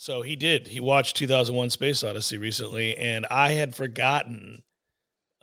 So he did. He watched 2001 Space Odyssey recently, and I had forgotten.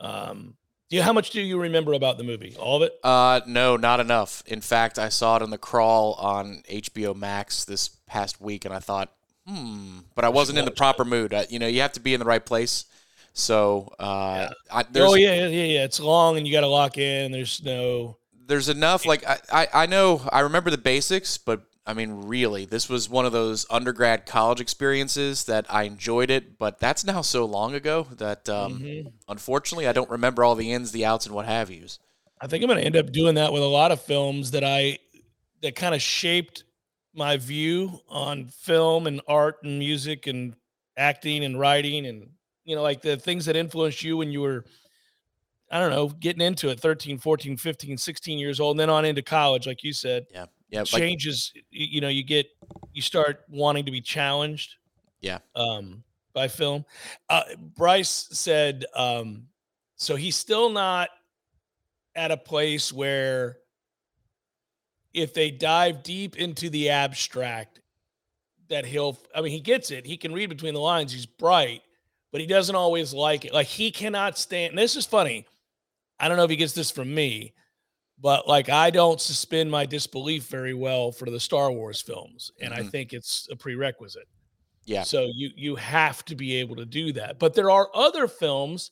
Um, do you, how much do you remember about the movie? All of it? Uh, no, not enough. In fact, I saw it in the crawl on HBO Max this past week, and I thought, hmm, but I wasn't in the proper mood. I, you know, you have to be in the right place. So, uh, I, oh yeah, yeah, yeah. It's long, and you got to lock in. There's no. There's enough. Like I, I, I know, I remember the basics, but I mean, really, this was one of those undergrad college experiences that I enjoyed it, but that's now so long ago that um, mm-hmm. unfortunately I don't remember all the ins, the outs, and what have yous. I think I'm going to end up doing that with a lot of films that I that kind of shaped my view on film and art and music and acting and writing and you know like the things that influenced you when you were I don't know, getting into it 13, 14, 15, 16 years old and then on into college like you said. Yeah. Yeah, changes like, you know, you get you start wanting to be challenged. Yeah. Um by film. Uh Bryce said um so he's still not at a place where if they dive deep into the abstract that he'll I mean he gets it. He can read between the lines. He's bright, but he doesn't always like it. Like he cannot stand this is funny. I don't know if he gets this from me, but like I don't suspend my disbelief very well for the Star Wars films. And mm-hmm. I think it's a prerequisite. Yeah. So you you have to be able to do that. But there are other films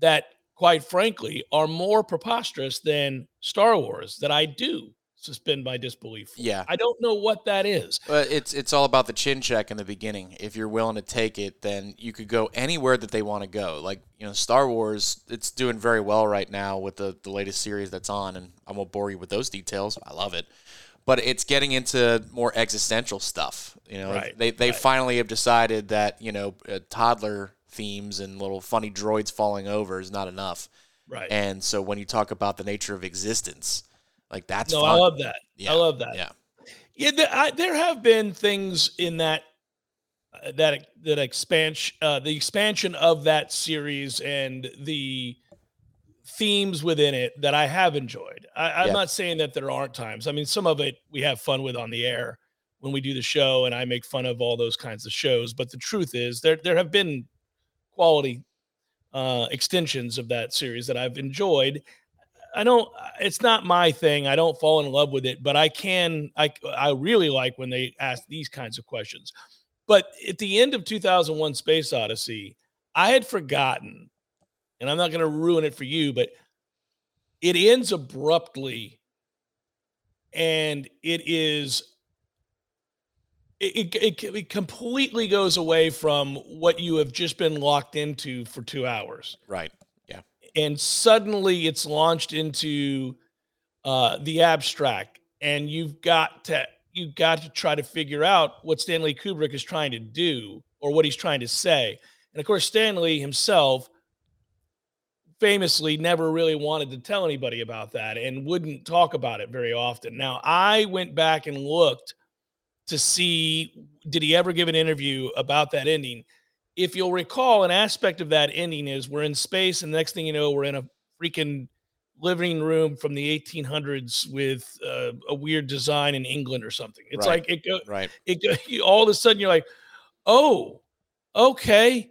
that quite frankly are more preposterous than Star Wars that I do suspend my disbelief. Yeah. I don't know what that is. But it's it's all about the chin check in the beginning. If you're willing to take it, then you could go anywhere that they want to go. Like, you know, Star Wars, it's doing very well right now with the, the latest series that's on, and I won't bore you with those details. I love it. But it's getting into more existential stuff. You know, right, they they right. finally have decided that, you know, uh, toddler themes and little funny droids falling over is not enough. Right. And so when you talk about the nature of existence, like that's no, fun. I love that. Yeah. I love that. Yeah, yeah. There, I, there have been things in that uh, that that expansion, uh, the expansion of that series and the themes within it that I have enjoyed. I, am yeah. not saying that there aren't times. I mean, some of it we have fun with on the air when we do the show, and I make fun of all those kinds of shows. But the truth is, there there have been quality uh, extensions of that series that I've enjoyed. I don't. It's not my thing. I don't fall in love with it, but I can. I I really like when they ask these kinds of questions. But at the end of 2001: Space Odyssey, I had forgotten, and I'm not going to ruin it for you, but it ends abruptly, and it is. It, it, it completely goes away from what you have just been locked into for two hours. Right and suddenly it's launched into uh, the abstract, and you've got to you've got to try to figure out what Stanley Kubrick is trying to do or what he's trying to say. And of course, Stanley himself famously never really wanted to tell anybody about that and wouldn't talk about it very often. Now, I went back and looked to see did he ever give an interview about that ending if you'll recall, an aspect of that ending is we're in space, and the next thing you know, we're in a freaking living room from the 1800s with uh, a weird design in England or something. It's right. like it goes right. It all of a sudden you're like, oh, okay,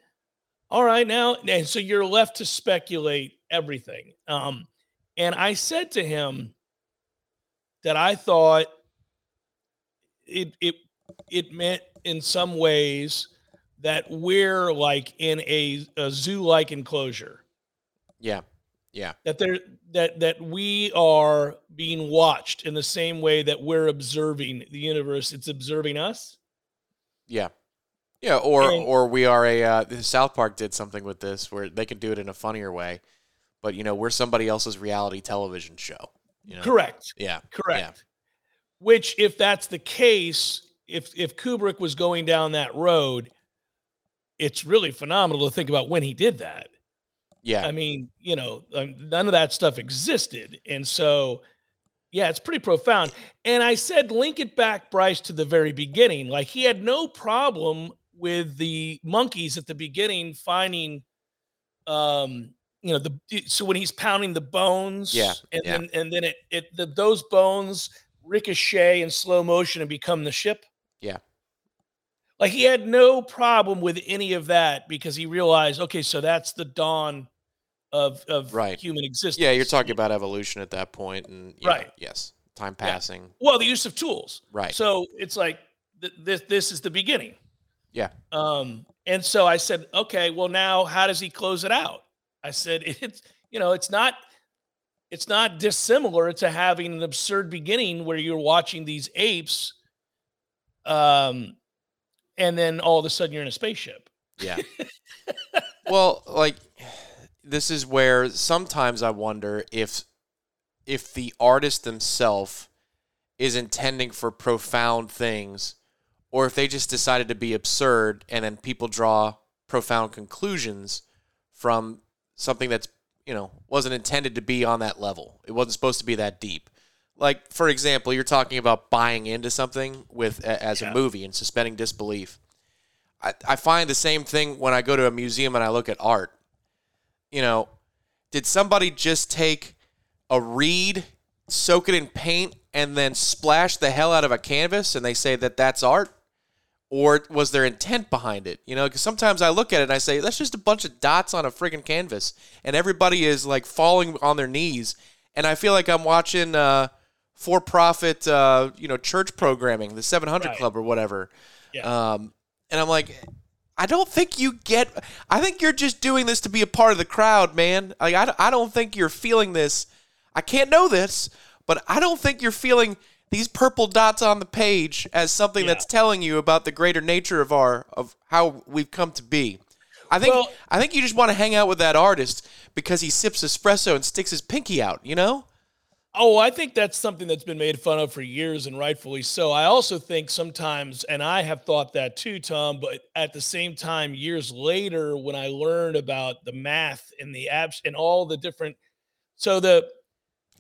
all right now, and so you're left to speculate everything. Um, and I said to him that I thought it it it meant in some ways that we're like in a, a zoo-like enclosure. Yeah. Yeah. That there that that we are being watched in the same way that we're observing the universe. It's observing us. Yeah. Yeah, or and, or we are a uh, South Park did something with this where they could do it in a funnier way, but you know we're somebody else's reality television show. You know? Correct. Yeah. Correct. Yeah. Which, if that's the case, if if Kubrick was going down that road, it's really phenomenal to think about when he did that. Yeah. I mean, you know, um, none of that stuff existed. And so, yeah, it's pretty profound. And I said, link it back, Bryce, to the very beginning. Like he had no problem with the monkeys at the beginning finding, um, you know, the so when he's pounding the bones, yeah, and yeah. then and then it it the, those bones ricochet in slow motion and become the ship. Yeah. Like he had no problem with any of that because he realized, okay, so that's the dawn of of Right. human existence. Yeah, you're talking about evolution at that point, and yeah, Right. Yes, time passing. well the use of tools. Right. So it's like th- this this is the beginning. Yeah. Um, and so I said, okay, well now how does he close it out? I said it's you know it's not it's not dissimilar to having an absurd beginning where you're watching these apes, um, and then all of a sudden you're in a spaceship. Yeah. well, like this is where sometimes I wonder if if the artist themselves is intending for profound things or if they just decided to be absurd and then people draw profound conclusions from something that's, you know, wasn't intended to be on that level. It wasn't supposed to be that deep. Like for example, you're talking about buying into something with as Yeah. a movie and suspending disbelief. I, I find the same thing when I go to a museum and I look at art. You know, did somebody just take a reed, soak it in paint, and then splash the hell out of a canvas and they say that that's art? Or was there intent behind it? You know, because sometimes I look at it and I say, that's just a bunch of dots on a friggin' canvas. And everybody is like falling on their knees. And I feel like I'm watching uh, for profit, uh, you know, church programming, the 700 Right. Club or whatever. Yeah. Um, and I'm like, I don't think you get. I think you're just doing this to be a part of the crowd, man. Like I, I don't think you're feeling this. I can't know this, but I don't think you're feeling these purple dots on the page as something Yeah. that's telling you about the greater nature of our of how we've come to be. I think Well- I think you just want to hang out with that artist because he sips espresso and sticks his pinky out. You know? Oh, I think that's something that's been made fun of for years and rightfully so. I also think sometimes, and I have thought that too, Tom, but at the same time, years later, when I learned about the math and the apps and all the different, so the,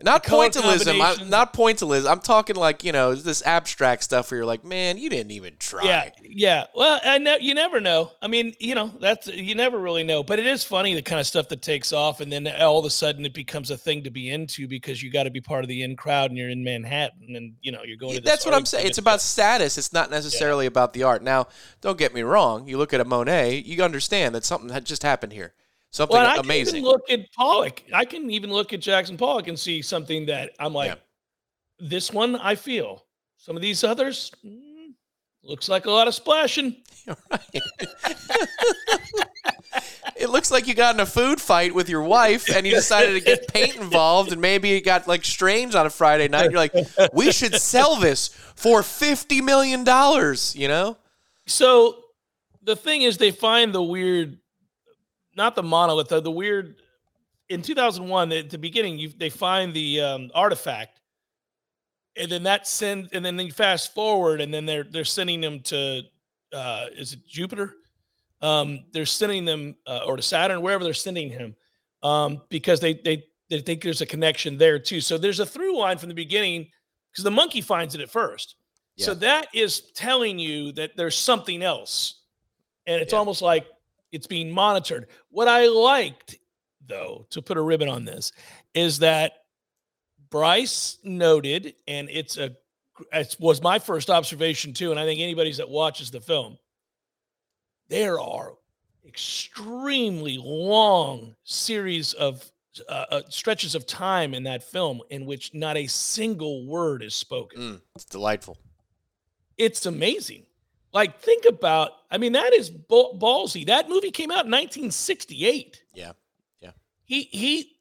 Not pointillism. I, not pointillism. I'm talking like you know this abstract stuff where you're like, man, you didn't even try. yeah, yeah. Well, I know you never know. I mean, you know, that's, you never really know, but it is funny the kind of stuff that takes off and then all of a sudden it becomes a thing to be into because you got to be part of the in crowd and you're in Manhattan and, you know, you're going Yeah, to this that's what I'm saying. It's about status. It's not necessarily about the art. Now, don't get me wrong. You look at a Monet, you understand that something had just happened here. Something Well, I can amazing. even look at Pollock. I can even look at Jackson Pollock and see something that I'm like, this one I feel. Some of these others mm, looks like a lot of splashing. it looks like you got in a food fight with your wife and you decided to get paint involved and maybe it got like strange on a Friday night. You're like, we should sell this for $50 million, you know? So the thing is, they find the weird, not the monolith, the, the weird. In 2001, at the beginning, you, they find the um, artifact, and then that send, and then they fast forward, and then they're they're sending them to, uh, is it Jupiter? Um, they're sending them, uh, or to Saturn, wherever they're sending him, um, because they they they think there's a connection there too. So there's a through line from the beginning, because the monkey finds it at first. So that is telling you that there's something else. And it's Yeah. almost like it's being monitored. What I liked, though, to put a ribbon on this, is that Bryce noted, and it's a it was my first observation too, and I think anybody that watches the film, there are extremely long series of uh, uh, stretches of time in that film in which not a single word is spoken Mm, it's delightful. it's amazing. Like, think about, I mean, that is ball- ballsy. That movie came out in 1968. Yeah, yeah. He, he,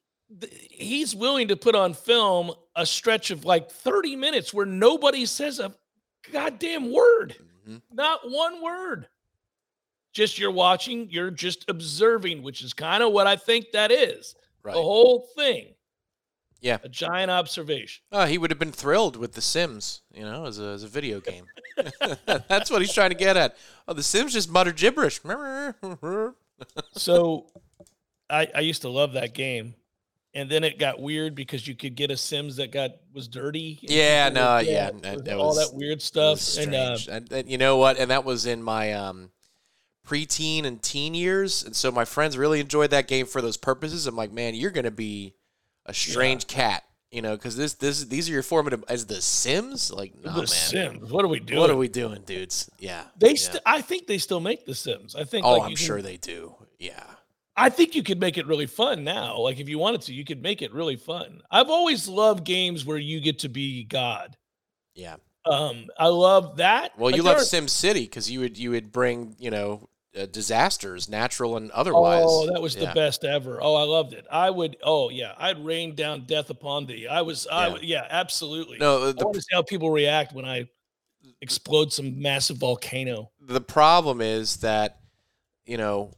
th- he's willing to put on film a stretch of like 30 minutes where nobody says a goddamn word, hmm not one word. Just you're watching, you're just observing, which is kind of what I think that is. Right. The whole thing. Yeah. A giant observation. Oh, he would have been thrilled with The Sims, you know, as a, as a video game. That's what he's trying to get at. Oh, The Sims just mutter gibberish. So I, I used to love that game. And then it got weird because you could get a Sims that got was dirty. Yeah, no, yeah, that- that all was- that weird stuff. was And uh, and, and you know what? And that was in my um, preteen and teen years, and so my friends really enjoyed that game for those purposes. I'm like, man, you're gonna be a strange cat You know, because this this these are your formative as the Sims. Like, no the man, Sims. What are we doing? what are we doing, dudes? Yeah, They, yeah. st- I think they still make the Sims. I think. Oh, like, I'm you can- sure they do. Yeah. I think you could make it really fun now. Like if you wanted to, you could make it really fun. I've always loved games where you get to be God. Yeah. Um, I love that. Well, Like, you love are- Sim City because you would you would bring you know uh, disasters, natural and otherwise. Oh, that was the best ever. Oh, I loved it. I would. Oh, yeah, I'd rain down death upon thee. I was. I Yeah. would. Yeah, absolutely. No, I the, want to see how people react when I explode some massive volcano. the problem is that you know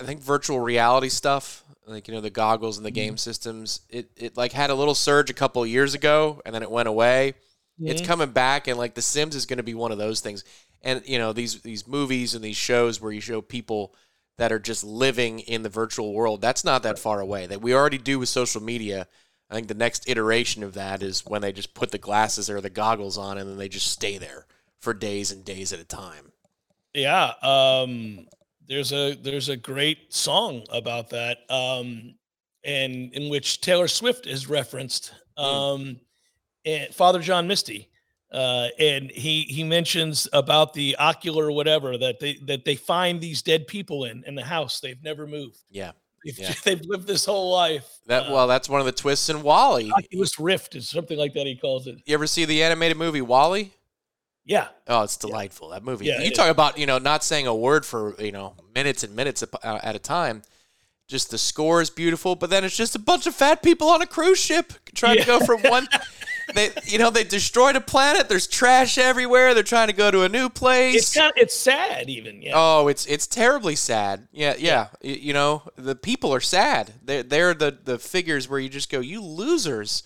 i think virtual reality stuff like you know the goggles and the game systems it, it like had a little surge a couple of years ago and then it went away it's Mhm. coming back and like the sims is going to be one of those things and you know these these movies and these shows where you show people that are just living in the virtual world that's not that far away that we already do with social media i think the next iteration of that is when they just put the glasses or the goggles on and then they just stay there for days and days at a time Yeah. Um, there's a there's a great song about that. Um, and in which Taylor Swift is referenced. Hmm. Um, and Father John Misty. Uh, and he he mentions about the ocular whatever that they that they find these dead people in in the house. They've never moved. yeah They've, Yeah. they've lived this whole life. That Uh, well, that's one of the twists in WALL-E. Oculus Rift is something like that. He calls it. You ever see the animated movie WALL-E? Yeah. Oh, it's delightful. That movie. Yeah, you talk about you know not saying a word for you know minutes and minutes uh, at a time. Just the score is beautiful, but then it's just a bunch of fat people on a cruise ship trying to go from one. They you know they destroyed a planet. There's trash everywhere. They're trying to go to a new place. It's kind of it's sad even. Yeah. Oh, it's it's terribly sad. Yeah, yeah. Y- You know, the people are sad. They're they're the the figures where you just go, you losers.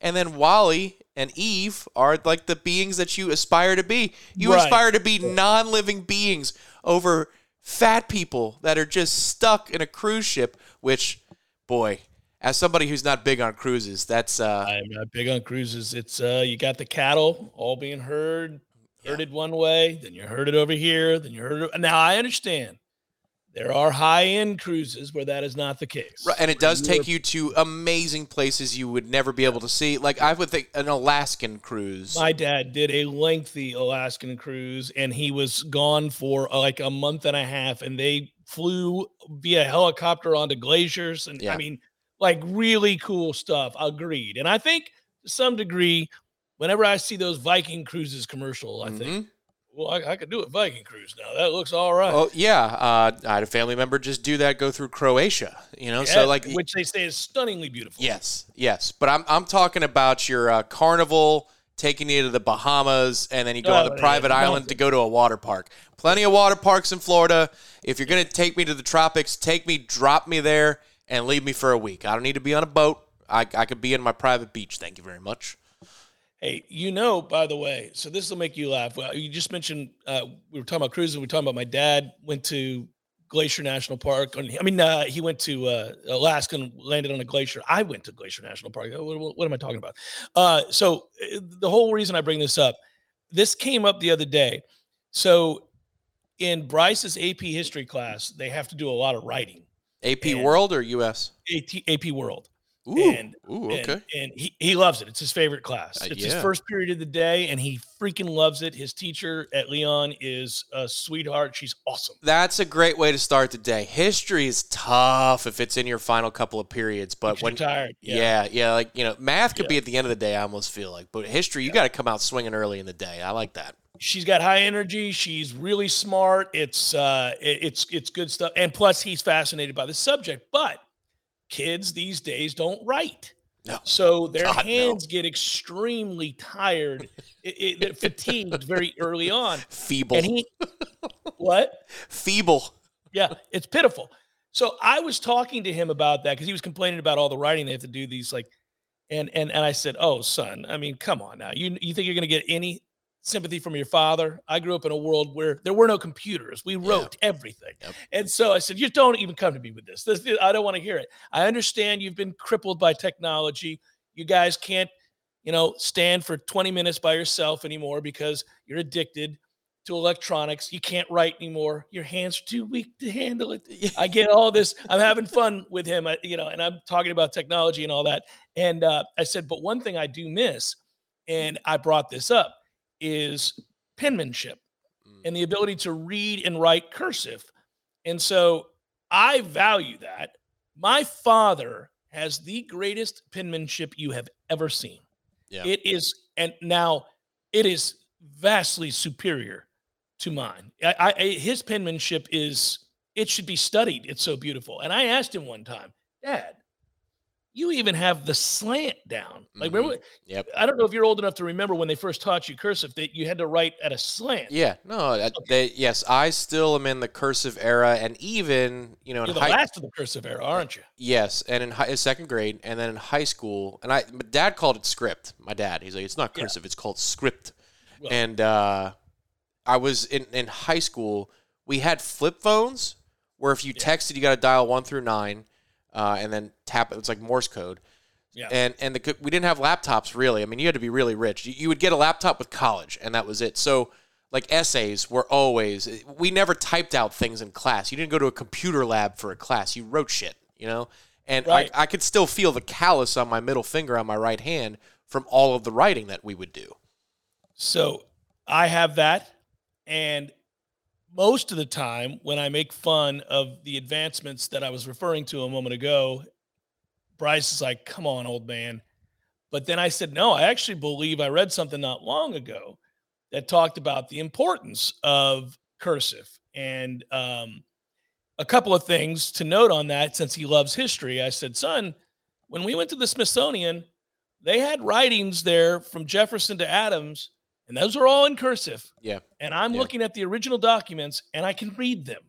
And then WALL-E and Eve are like the beings that you aspire to be. You Right. aspire to be non-living beings over fat people that are just stuck in a cruise ship. Which, boy, as somebody who's not big on cruises, that's uh, I'm not big on cruises. It's uh you got the cattle all being herd, Yeah. herded one way, then you herd it over here, then you herd it. Now I understand there are high end cruises where that is not the case. Right, and it does Where take you to amazing places you would never be able to see. Like I would think an Alaskan cruise. My dad did a lengthy Alaskan cruise and he was gone for uh, like a month and a half and they flew via helicopter onto glaciers and Yeah. I mean like really cool stuff. Agreed. And I think to some degree whenever I see those Viking cruises commercial, I think Mhm. well, I, I could do a Viking cruise now. That looks all right. Oh yeah, uh, I had a family member just do that. Go through Croatia, you know. Yeah, so like, which they say is stunningly beautiful. yes, yes. But I'm I'm talking about your uh, carnival taking you to the Bahamas, and then you go on Oh, the yeah, private the island to go to a water park. Plenty of water parks in Florida. If you're gonna take me to the tropics, take me, drop me there, and leave me for a week. I don't need to be on a boat. I I could be in my private beach. Thank you very much. Hey, you know, by the way, so this will make you laugh. Well, you just mentioned uh, we were talking about cruising. We were talking about my dad went to Glacier National Park. I mean, uh, he went to uh, Alaska and landed on a glacier. I went to Glacier National Park. What, what- what am I talking about? Uh, so uh, the whole reason I bring this up, this came up the other day. So in Bryce's AP history class, they have to do a lot of writing. AP And- World or US? AT, AP World. Ooh, And- ooh, okay. And, he, he loves it. It's his favorite class. Uh, It's his first period of the day, and he freaking loves it. His teacher at Leon is a sweetheart. She's awesome. That's a great way to start the day. History is tough if it's in your final couple of periods, but Makes when tired. yeah. yeah, like you know, math could Yeah. be at the end of the day. I almost feel like, but history, you got to come out swinging early in the day. I like that. She's got high energy. She's really smart. It's uh, it- it's it's good stuff. And plus, he's fascinated by the subject. But kids these days don't write. No. So their God, no. hands get extremely tired, it, it, fatigued very early on. Feeble, And he, what? feeble. yeah, it's pitiful. So I was talking to him about that because he was complaining about all the writing they have to do these like, and and and I said, "Oh, son, I mean, come on now. You you think you're going to get any sympathy from your father? I grew up in a world where there were no computers. We Yeah. wrote everything, Yep. and so I said, you don't even come to me with this. This I don't want to hear it. I understand you've been crippled by technology. You guys can't, you know, stand for 20 minutes by yourself anymore because you're addicted." to electronics. You can't write anymore. Your hands are too weak to handle it. I get all this. I'm having fun with him, you know, and I'm talking about technology and all that. And uh, I said, but one thing I do miss, and I brought this up, is penmanship mm. and the ability to read and write cursive. And so I value that. My father has the greatest penmanship you have ever seen. Yeah. It is, and now it is vastly superior to mine. I, I, his penmanship is it should be studied. It's so beautiful. And I asked him one time, Dad, you even have the slant down. Like, mm-hmm. remember? Yep. I don't know if you're old enough to remember when they first taught you cursive that you had to write at a slant. Yeah, no, okay. they, yes, I still am in the cursive era, and even you know, you're the high, last of the cursive era, aren't you? Yes, and in high, second grade, and then in high school, and I, my dad called it script. My dad, he's like, it's not cursive, yeah. it's called script. Well, and uh, I was in in high school. We had flip phones where if you yeah. texted, you got to dial one through nine uh, and then tap it. It's like Morse code. Yeah. And and the, we didn't have laptops really. I mean, you had to be really rich. You, you would get a laptop with college, and that was it. So like essays were always we never typed out things in class. You didn't go to a computer lab for a class. You wrote shit, you know. And right. I, I could still feel the callus on my middle finger on my right hand from all of the writing that we would do. So I have that, and most of the time when I make fun of the advancements that I was referring to a moment ago, Bryce is like, come on, old man. But then I said, no, I actually believe I read something not long ago that talked about the importance of cursive. And um, a couple of things to note on that since he loves history. I said, son, when we went to the Smithsonian, they had writings there from Jefferson to Adams and those are all in cursive. Yeah. And I'm yeah. looking at the original documents and I can read them.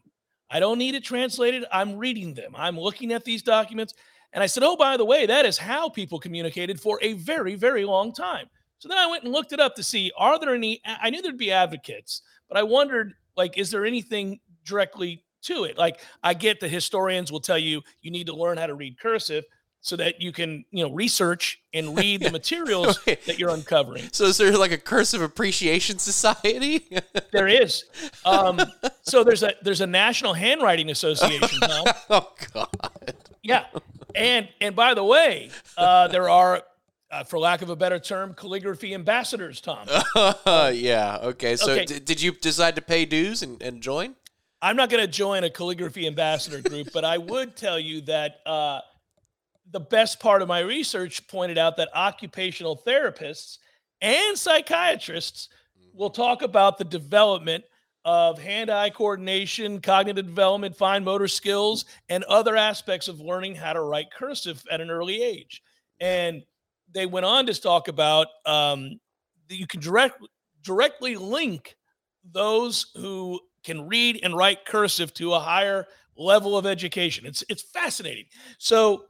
I don't need it translated. I'm reading them. I'm looking at these documents. And I said, oh, by the way, that is how people communicated for a very, very long time. So then I went and looked it up to see are there any, I knew there'd be advocates, but I wondered, like, is there anything directly to it? Like, I get the historians will tell you you need to learn how to read cursive so that you can you know research and read the materials that you're uncovering. So is there like a cursive appreciation society? there is. Um, so there's a there's a National Handwriting Association. Tom. oh God. Yeah, and and by the way, uh, there are. Uh, for lack of a better term, calligraphy ambassadors, Tom. Uh, yeah. Okay. So, okay. D- did you decide to pay dues and, and join? I'm not going to join a calligraphy ambassador group, but I would tell you that uh, the best part of my research pointed out that occupational therapists and psychiatrists will talk about the development of hand-eye coordination, cognitive development, fine motor skills, and other aspects of learning how to write cursive at an early age. And they went on to talk about um, that you can direct, directly link those who can read and write cursive to a higher level of education. It's it's fascinating. So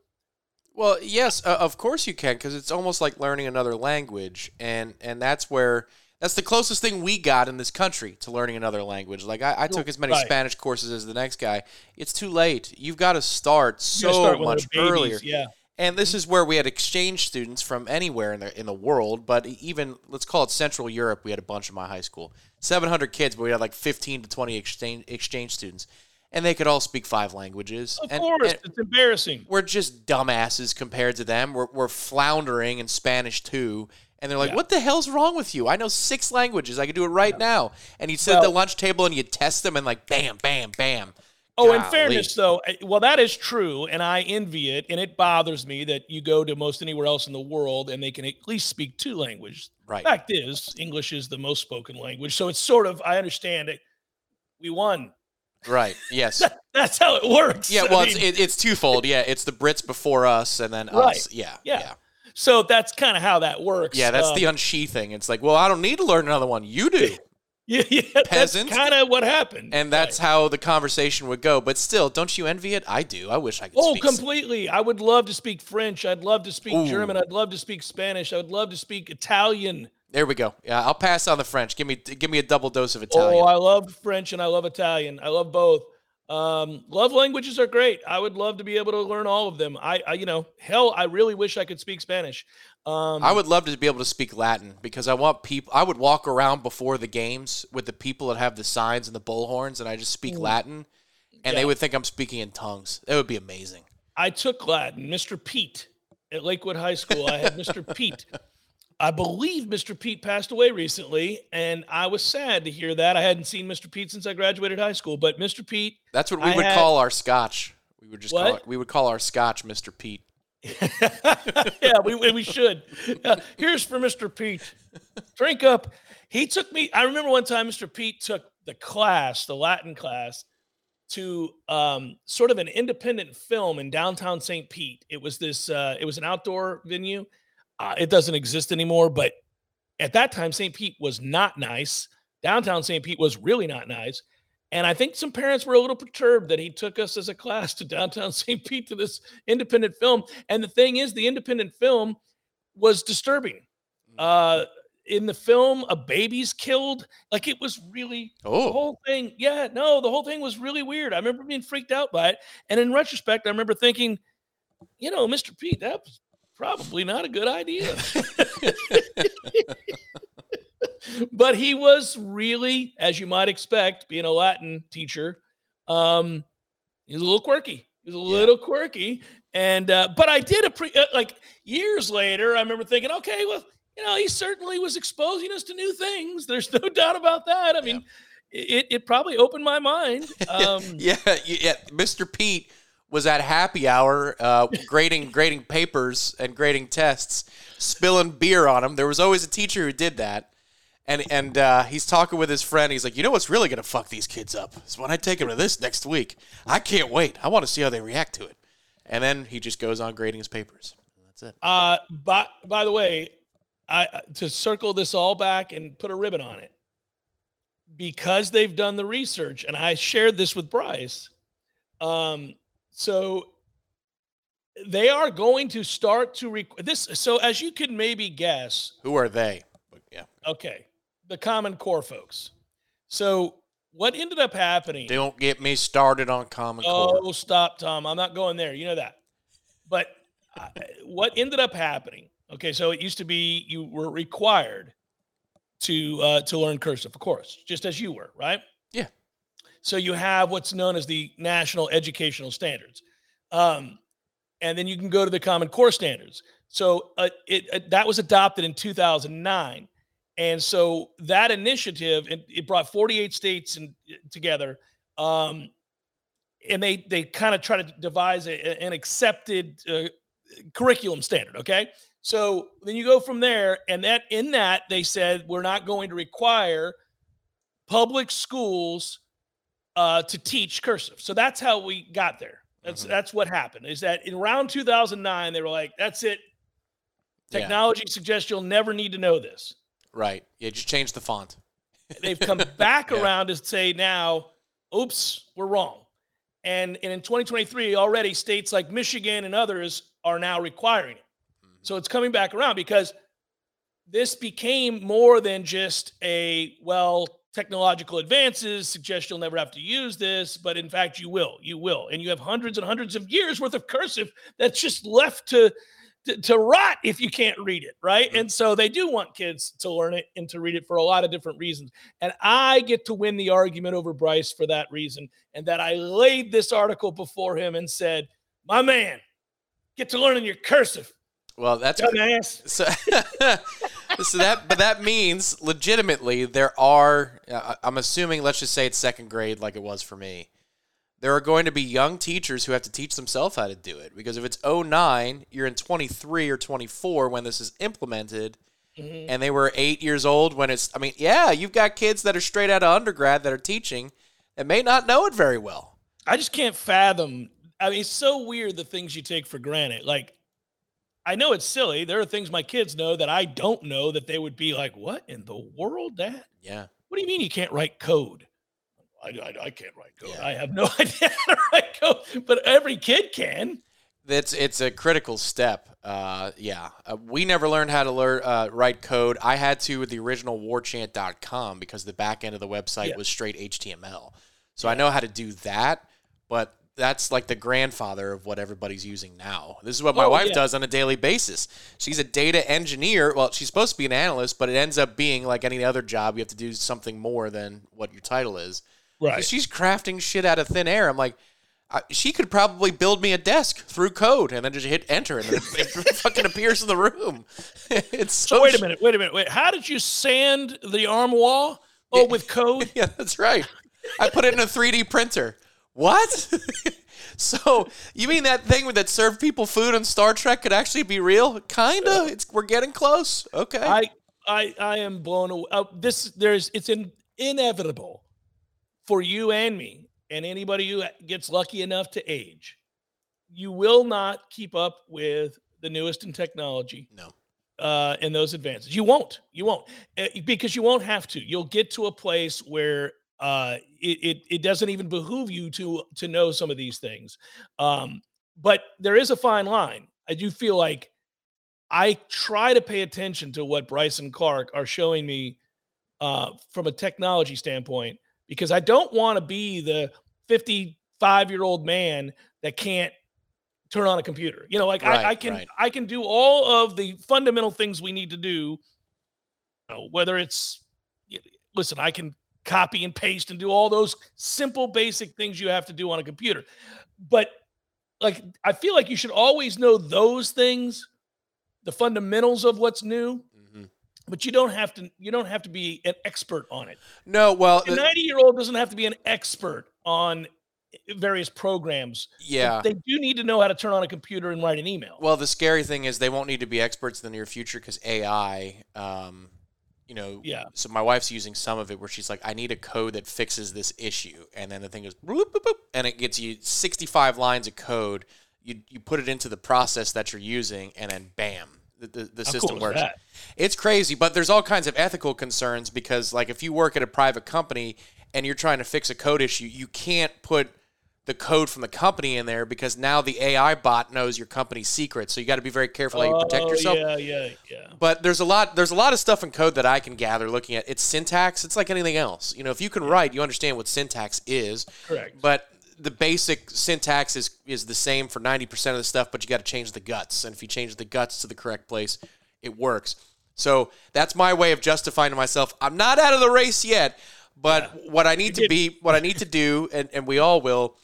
well, yes, uh, of course you can, because it's almost like learning another language, and and that's where that's the closest thing we got in this country to learning another language. Like I, I took as many right. Spanish courses as the next guy. It's too late. You've got to start so start much earlier. Yeah. And this is where we had exchange students from anywhere in the in the world, but even let's call it Central Europe. We had a bunch in my high school, 700 kids, but we had like 15 to 20 exchange exchange students and they could all speak five languages. Of and, course, and it's embarrassing. We're just dumbasses compared to them. We're, we're floundering in Spanish too. And they're like, yeah. "What the hell's wrong with you? I know six languages. I could do it right yeah. now." And you'd sit well, at the lunch table and you'd test them, and like, bam, bam, bam. Oh, Golly. in fairness, though, eh, well, that is true, and I envy it, and it bothers me that you go to most anywhere else in the world and they can at least speak two languages. Right. Fact is, English is the most spoken language, so it's sort of I understand it. We won Right. Yes. That's how it works. Yeah. Well, I mean, it's, it, it's twofold. Yeah. It's the Brits before us, and then right. us. Yeah. Yeah. yeah. So that's kind of how that works. Yeah. That's um, the unsheathing. It's like, well, I don't need to learn another one. You do. Yeah, yeah, peasants. Kind of what happened, and that's right. how the conversation would go. But still, don't you envy it? I do. I wish I could. Oh, completely. I would love to speak French. I'd love to speak Ooh. German. I'd love to speak Spanish. I would love to speak Italian. There we go. Yeah, I'll pass on the French. Give me give me a double dose of Italian. Oh, I love French and I love Italian. I love both. Um, love languages are great. I would love to be able to learn all of them. I, I you know, hell, I really wish I could speak Spanish. Um, I would love to be able to speak Latin because I want people. I would walk around before the games with the people that have the signs and the bullhorns, and I just speak Latin, and Yeah. they would think I'm speaking in tongues. It would be amazing. I took Latin. Mr. Pete at Lakewood High School. I had Mr. Pete. I believe Mr. Pete passed away recently, and I was sad to hear that. I hadn't seen Mr. Pete since I graduated high school, but Mr. Pete, That's what we I would had- call our scotch. We would just call it we would call our scotch Mr. Pete. yeah, we we should. Uh, here's for Mr. Pete. Drink up. He took me. I remember one time Mr. Pete took the class, the Latin class, to um, sort of an independent film in downtown St. Pete. It was this. Uh, it was an outdoor venue. Uh, it doesn't exist anymore, but at that time, St. Pete was not nice. Downtown St. Pete was really not nice. And I think some parents were a little perturbed that he took us as a class to downtown St. Pete to this independent film. And the thing is, the independent film was disturbing. Uh, in the film, a baby's killed. Like it was really the Oh, whole thing. Yeah, no, the whole thing was really weird. I remember being freaked out by it. And in retrospect, I remember thinking, you know, Mr. Pete, that was probably not a good idea. but he was really, as you might expect, being a Latin teacher, um, he's a little quirky. He's a little quirky. And uh, but I did appre- uh, like years later, I remember thinking, okay, well, you know, he certainly was exposing us to new things. There's no doubt about that. I mean, it, it probably opened my mind. Um, yeah, yeah. Mr. Pete was at happy hour, uh, grading grading papers and grading tests, spilling beer on them. There was always a teacher who did that. And and uh, he's talking with his friend. He's like, you know what's really gonna fuck these kids up is when I take them to this next week. I can't wait. I want to see how they react to it. And then he just goes on grading his papers. That's it. Uh, by by the way, I uh, to circle this all back and put a ribbon on it, because they've done the research, and I shared this with Bryce. Um, so they are going to start to rec- this. So as you could maybe guess, Who are they? But yeah, okay, the Common Core folks. So what ended up happening? don't get me started on Common Core. Oh, stop, Tom. I'm not going there. You know that. But uh, what ended up happening? Okay, so it used to be you were required to uh, to learn cursive, of course, just as you were, right? Yeah. So you have what's known as the National Educational Standards, um, and then you can go to the Common Core standards. So uh, it uh, that was adopted in 2009, and so that initiative it, it brought 48 states in, together. Um, and they they kind of try to devise a, an accepted uh, curriculum standard okay so then you go from there and that in that they said we're not going to require public schools uh, to teach cursive so that's how we got there that's Mhm. that's what happened is that in around 2009 they were like that's it Yeah. technology suggests you'll never need to know this Right. Yeah, just change the font. they've come back Yeah. around to say now, oops, we're wrong. And, and in 2023, already states like Michigan and others are now requiring it. So it's coming back around because this became more than just a, well, technological advances suggest you'll never have to use this, but in fact, you will. You will. And you have hundreds and hundreds of years worth of cursive that's just left to, to, to rot if you can't read it, right? Mhm. And so they do want kids to learn it and to read it for a lot of different reasons. And I get to win the argument over Bryce for that reason. And that I laid this article before him and said, my man, get to learning your cursive, Well, that's so. so that, but that means legitimately there are. uh, I'm assuming, let's just say it's second grade, like it was for me. There are going to be young teachers who have to teach themselves how to do it because if it's 09, you're in 23 or 24 when this is implemented, Mhm. and they were eight years old when it's. I mean, yeah, you've got kids that are straight out of undergrad that are teaching and may not know it very well. I just can't fathom. I mean, it's so weird the things you take for granted. Like, I know it's silly. There are things my kids know that I don't know that they would be like, "What in the world, Dad? Yeah. What do you mean you can't write code?" I, I, I can't write code. Yeah. I have no idea how to write code, but every kid can. It's it's a critical step. Uh, yeah, uh, we never learned how to learn uh, write code. I had to with the original warchant.com because the back end of the website Yeah. was straight HTML. So I know how to do that, but that's like the grandfather of what everybody's using now. This is what my Oh, wife yeah. does on a daily basis. She's a data engineer. Well, she's supposed to be an analyst, but it ends up being like any other job. You have to do something more than what your title is. Right. She's crafting shit out of thin air. I'm like, I, she could probably build me a desk through code and then just hit enter and it fucking appears in the room. it's so. So wait a minute, wait a minute, wait. How did you sand the arm wall? Oh, with code. Yeah, that's right. I put it in a 3D printer. What? so you mean that thing that served people food on Star Trek could actually be real? Kinda. It's we're getting close. Okay. I, I, I am blown away. Uh, this, there's, it's in, inevitable for you and me, and anybody who gets lucky enough to age. You will not keep up with the newest in technology. No. uh, and those advances. You won't. You won't uh, because you won't have to. You'll get to a place where uh, it, it it doesn't even behoove you to to know some of these things. Um, but there is a fine line. I do feel like I try to pay attention to what Bryce and Clark are showing me uh, from a technology standpoint because I don't want to be the 55 year old man that can't turn on a computer. You know, like Right, I, I can right. I can do all of the fundamental things we need to do. You know, whether it's listen, I can copy and paste and do all those simple basic things you have to do on a computer. But like I feel like you should always know those things, the fundamentals of what's new, Mhm. but you don't have to you don't have to be an expert on it. No, well, A the- 90 year old doesn't have to be an expert on various programs. yeah. They do need to know how to turn on a computer and write an email. Well, the scary thing is they won't need to be experts in the near future because AI, um, you know, Yeah. So my wife's using some of it where she's like, I need a code that fixes this issue, and then the thing goes boop, boop, boop, and it gets you 65 lines of code. You you put it into the process that you're using, and then bam, the the, the system cool works. that? It's crazy, but there's all kinds of ethical concerns because, like, if you work at a private company and you're trying to fix a code issue, you can't put the code from the company in there because now the AI bot knows your company's secret. So you got to be very careful how you protect Oh, yourself. Yeah, yeah, yeah. But there's a lot there's a lot of stuff in code that I can gather looking at its syntax. It's like anything else. You know, if you can write, you understand what syntax is. Correct. But the basic syntax is is the same for 90% of the stuff, but you got to change the guts. And if you change the guts to the correct place, it works. So that's my way of justifying to myself. I'm not out of the race yet, but what I need to did. be, what I need to do, and, and we all will,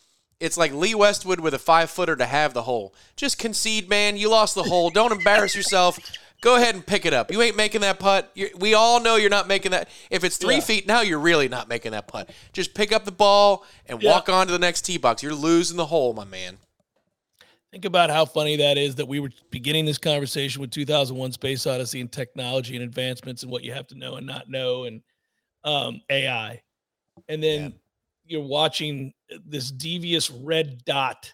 it's like Lee Westwood with a five footer to have the hole. Just concede, man. You lost the hole. Don't embarrass yourself. Go ahead and pick it up. You ain't making that putt. you we all know you're not making that. If it's three Yeah. feet now, you're really not making that putt. Just pick up the ball and Yeah. walk on to the next tee box. You're losing the hole, my man. Think about how funny that is that we were beginning this conversation with 2001 Space Odyssey and technology and advancements and what you have to know and not know and um, AI. And then you're watching this devious red dot.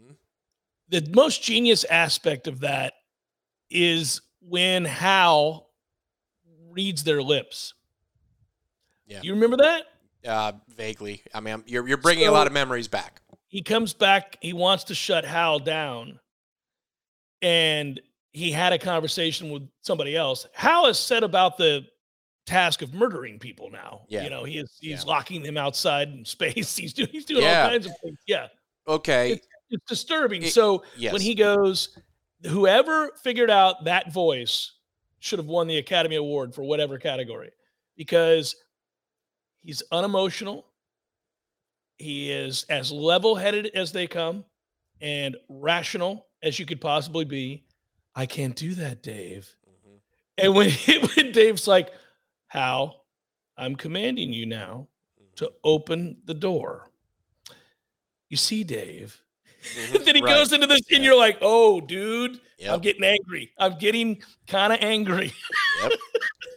Mhm. The most genius aspect of that is when Hal reads their lips. Yeah. You remember that? Uh, vaguely. I mean, I'm- you're, you're bringing a lot of memories back. he comes back he wants to shut hal down and he had a conversation with somebody else hal has said about the task of murdering people now Yeah. you know he is he's Yeah. locking them outside in space he's doing he's doing Yeah. all kinds of things yeah Okay. it's disturbing It- so yes. when he goes whoever figured out that voice should have won the academy award for whatever category because he's unemotional he is as level-headed as they come and rational as you could possibly be i can't do that dave Mhm. and when, when dave's like Hal i'm commanding you now to open the door you see dave Mhm. then he Right. goes into this, and Yeah. you're like, "Oh, dude, I'm getting angry. I'm getting kind of angry."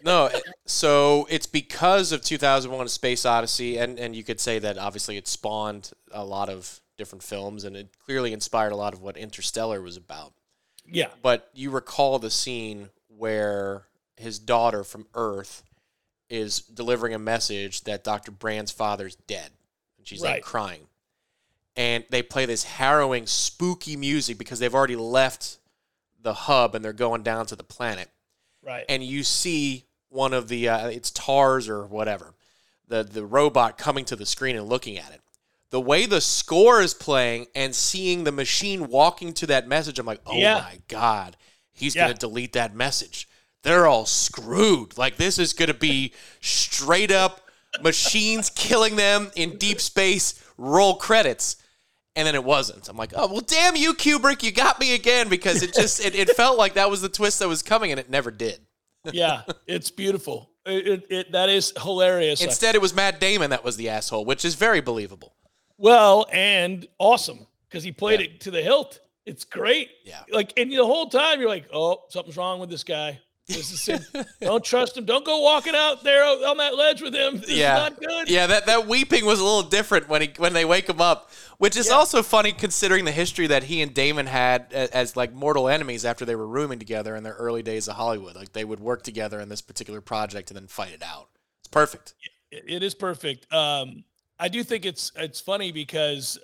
No, eh, so it's because of 2001: A Space Odyssey, and and you could say that obviously it spawned a lot of different films, and it clearly inspired a lot of what Interstellar was about. yeah, But you recall the scene where his daughter from Earth is delivering a message that Dr. Brand's father's dead, and she's like crying, and they play this harrowing, spooky music because they've already left the hub and they're going down to the planet right. and you see one of the uh, it's TARS or whatever, the the robot coming to the screen and looking at it. the way the score is playing and seeing the machine walking to that message, I'm like, oh Yeah. my God, he's Yeah. going to delete that message. They're all screwed. Like, this is going to be straight up machines killing them in deep space, roll credits. And then it wasn't. I'm like, oh, well, damn you, Kubrick. You got me again because it just, it, it felt like that was the twist that was coming and it never did. yeah, it's beautiful. It, it, it that is hilarious. Instead, it was Matt Damon that was the asshole, which is very believable. well, and awesome because he played Yeah. it to the hilt. It's great. Yeah. Like, and the whole time you're like, oh, something's wrong with this guy. Don't trust him. Don't go walking out there on that ledge with him. This yeah, is not good. yeah. That that weeping was a little different when he when they wake him up, which is Yeah. also funny considering the history that he and Damon had as, as like mortal enemies after they were rooming together in their early days of Hollywood. Like they would work together in this particular project and then fight it out. It's perfect. It- it is perfect. Um, I do think it's it's funny because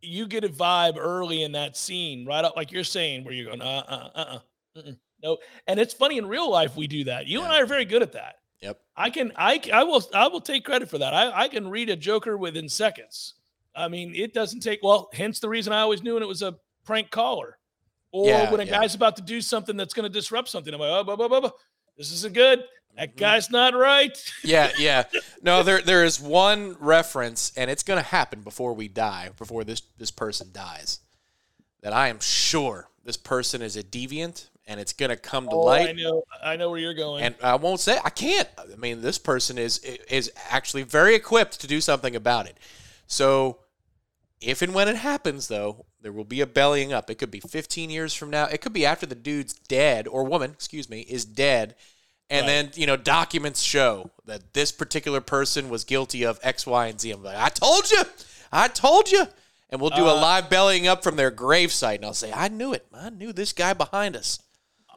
you get a vibe early in that scene, right up like you're saying, where you're going, uh, uh, uh, uh, mm-mm, no. And it's funny in real life we do that. You and I are very good at that. Yep. I can, I I will, I will take credit for that. I, I can read a Joker within seconds. I mean, it doesn't take well. Hence the reason I always knew when it was a prank caller, or Yeah, when a yeah. guy's about to do something that's going to disrupt something. I'm like, oh, blah, blah, blah, blah. this isn't good. That Mhm. guy's not right. Yeah, yeah. No, there there is one reference, and it's gonna happen before we die, before this this person dies. That I am sure this person is a deviant, and it's gonna come to Oh, I light. know, I know where you're going. And I won't say I can't. I mean, this person is is actually very equipped to do something about it. So, if and when it happens, though, there will be a bellying up. It could be 15 years from now. It could be after the dude's dead or woman, excuse me, is dead, and Right. then you know documents show that this particular person was guilty of X, Y, and Z. I'm like, I told you, I told you. And we'll do a Uh, live bellying up from their gravesite, and I'll say, I knew it. I knew this guy behind us.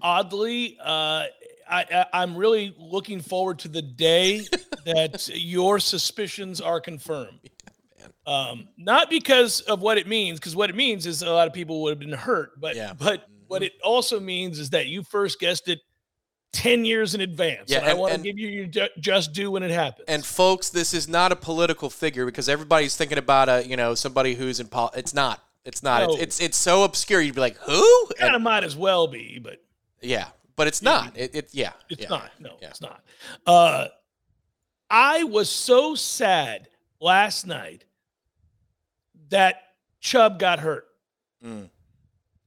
Oddly, uh, I, I I'm really looking forward to the day that your suspicions are confirmed. Um, not because of what it means, because what it means is a lot of people would have been hurt, but Yeah. but what it also means is that you first guessed it ten years in advance. Yeah, and I want to give you your ju- just due when it happens. And folks, this is not a political figure because everybody's thinking about a you know somebody who's in pol. It's not. It's not. No. It's, it's it's so obscure. You'd be like, who? And- kind of might as well be, but yeah, but it's not. It, it yeah. It's yeah. not. No, Yeah. it's not. Uh, I was so sad last night that Chubb got hurt. Mm.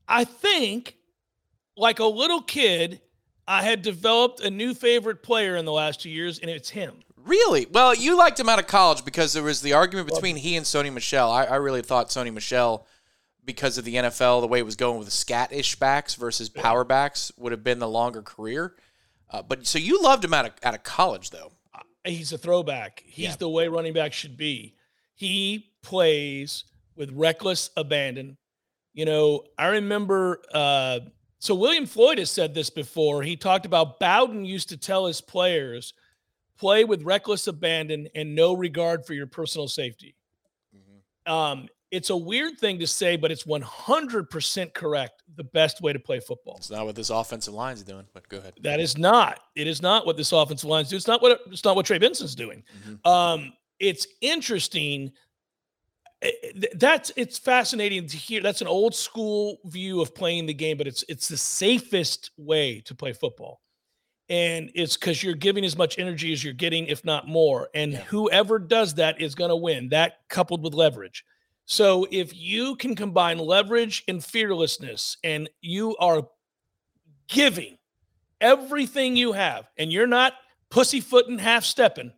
I think, like a little kid, I had developed a new favorite player in the last two years, and it's him. Really? Well, you liked him out of college because there was the argument between he and Sony Michel. I, I really thought Sony Michel, because of the NFL, the way it was going with scat-ish backs versus power backs, would have been the longer career. Uh, but so you loved him out of out of college, though. He's a throwback. He's Yeah. the way running back should be. He plays with reckless abandon. You know, I remember. Uh, so William Floyd has said this before. He talked about Bowden used to tell his players, play with reckless abandon and no regard for your personal safety. Um, it's a weird thing to say, but it's 100% correct. The best way to play football. It's not what this offensive line's doing. But go ahead. That is not. It is not what this offensive line's doing. It's not what it's not what Trey Benson's doing. Mhm. Um, it's interesting. Eh, eh, th- That's it's fascinating to hear. That's an old school view of playing the game, but it's it's the safest way to play football. And it's because you're giving as much energy as you're getting, if not more. And Yeah. whoever does that is going to win. That coupled with leverage. So if you can combine leverage and fearlessness, and you are giving everything you have, and you're not pussyfooting, half stepping,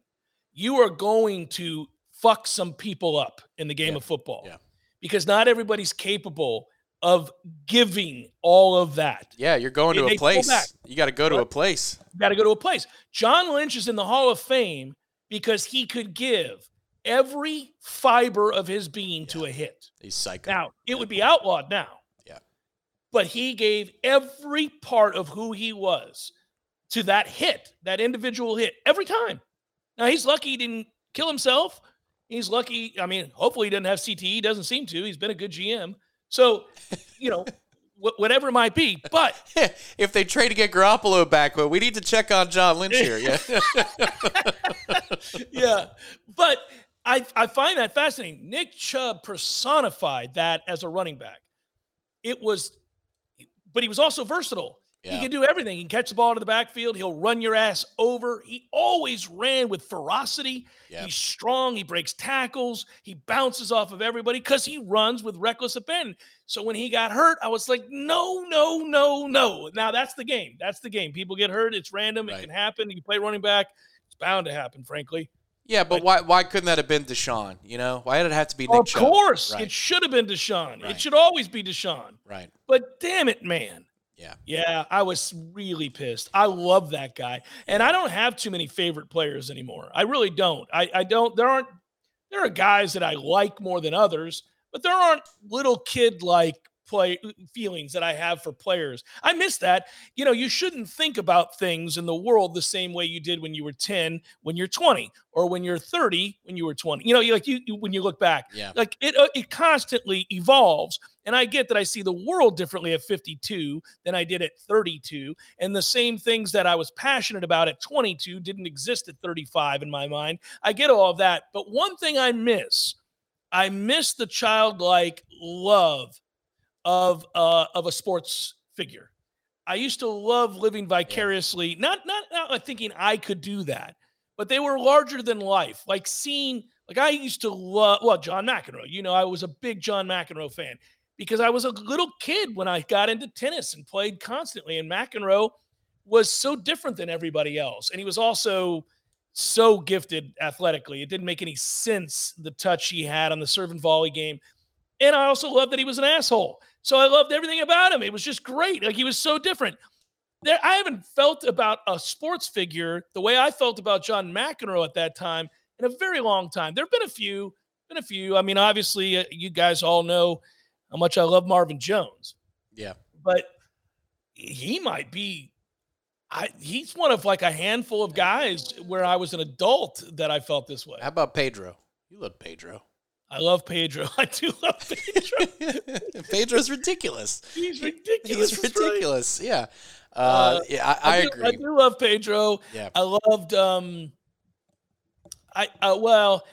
you are going to fuck some people up in the game Yeah. of football. Yeah. Because not everybody's capable of giving all of that. Yeah, you're going They- to a place. You got to go to a place. You got to go to a place. John Lynch is in the Hall of Fame because he could give every fiber of his being to a hit. He's psycho. Now, it would be outlawed now. Yeah. But he gave every part of who he was to that hit, that individual hit, every time. Now, he's lucky he didn't kill himself. He's lucky. I mean, hopefully he doesn't have CTE. Doesn't seem to. He's been a good GM. So, you know, whatever it might be. But if they trade to get Garoppolo back, well, we need to check on John Lynch here. Yeah. yeah, but I, I find that fascinating. Nick Chubb personified that as a running back. It was, but he was also versatile. Yeah. He can do everything. He can catch the ball to the backfield. He'll run your ass over. He always ran with ferocity. Yeah. He's strong. He breaks tackles. He bounces off of everybody because he runs with reckless abandon. So when he got hurt, I was like, no, no, no, no. Now that's the game. That's the game. People get hurt. It's random. It can happen. You play running back. It's bound to happen, frankly. Yeah, but why why couldn't that have been Deshaun? You know, why did it have to be Nick of Chubb? course, Right. it should have been Deshaun. Right. It should always be Deshaun. Right. But damn it, man. Yeah. Yeah, I was really pissed. I love that guy. And I don't have too many favorite players anymore. I really don't. I, I don't there aren't there are guys that I like more than others, but there aren't little kid like play feelings that I have for players. I miss that. You know, you shouldn't think about things in the world the same way you did when you were 10, when you're 20, or when you're 30, when you were 20. You know, you like you, you when you look back Yeah. like it uh, it constantly evolves and i get that i see the world differently at 52 than i did at 32 and the same things that i was passionate about at 22 didn't exist at 35 in my mind i get all of that but one thing i miss i miss the childlike love of uh of a sports figure i used to love living vicariously not not not thinking i could do that but they were larger than life like seeing like I used to love, well, John McEnroe. You know, I was a big John McEnroe fan because I was a little kid when I got into tennis and played constantly. And McEnroe was so different than everybody else. And he was also so gifted athletically. It didn't make any sense the touch he had on the serve and volley game. And I also loved that he was an asshole. So I loved everything about him. It was just great. Like he was so different. There, I haven't felt about a sports figure the way I felt about John McEnroe at that time in a very long time. There have been a few, been a few. I mean, obviously, uh, you guys all know how much I love Marvin Jones, Yeah. but he might be. I, he's one of like a handful of guys where I was an adult that I felt this way. How about Pedro? You love Pedro. I love Pedro. I do love Pedro. Pedro's ridiculous. He's ridiculous. He's That's right. ridiculous. Yeah. Uh, Uh, yeah, I, I do, agree. I do love Pedro. Yeah. I loved um I uh, well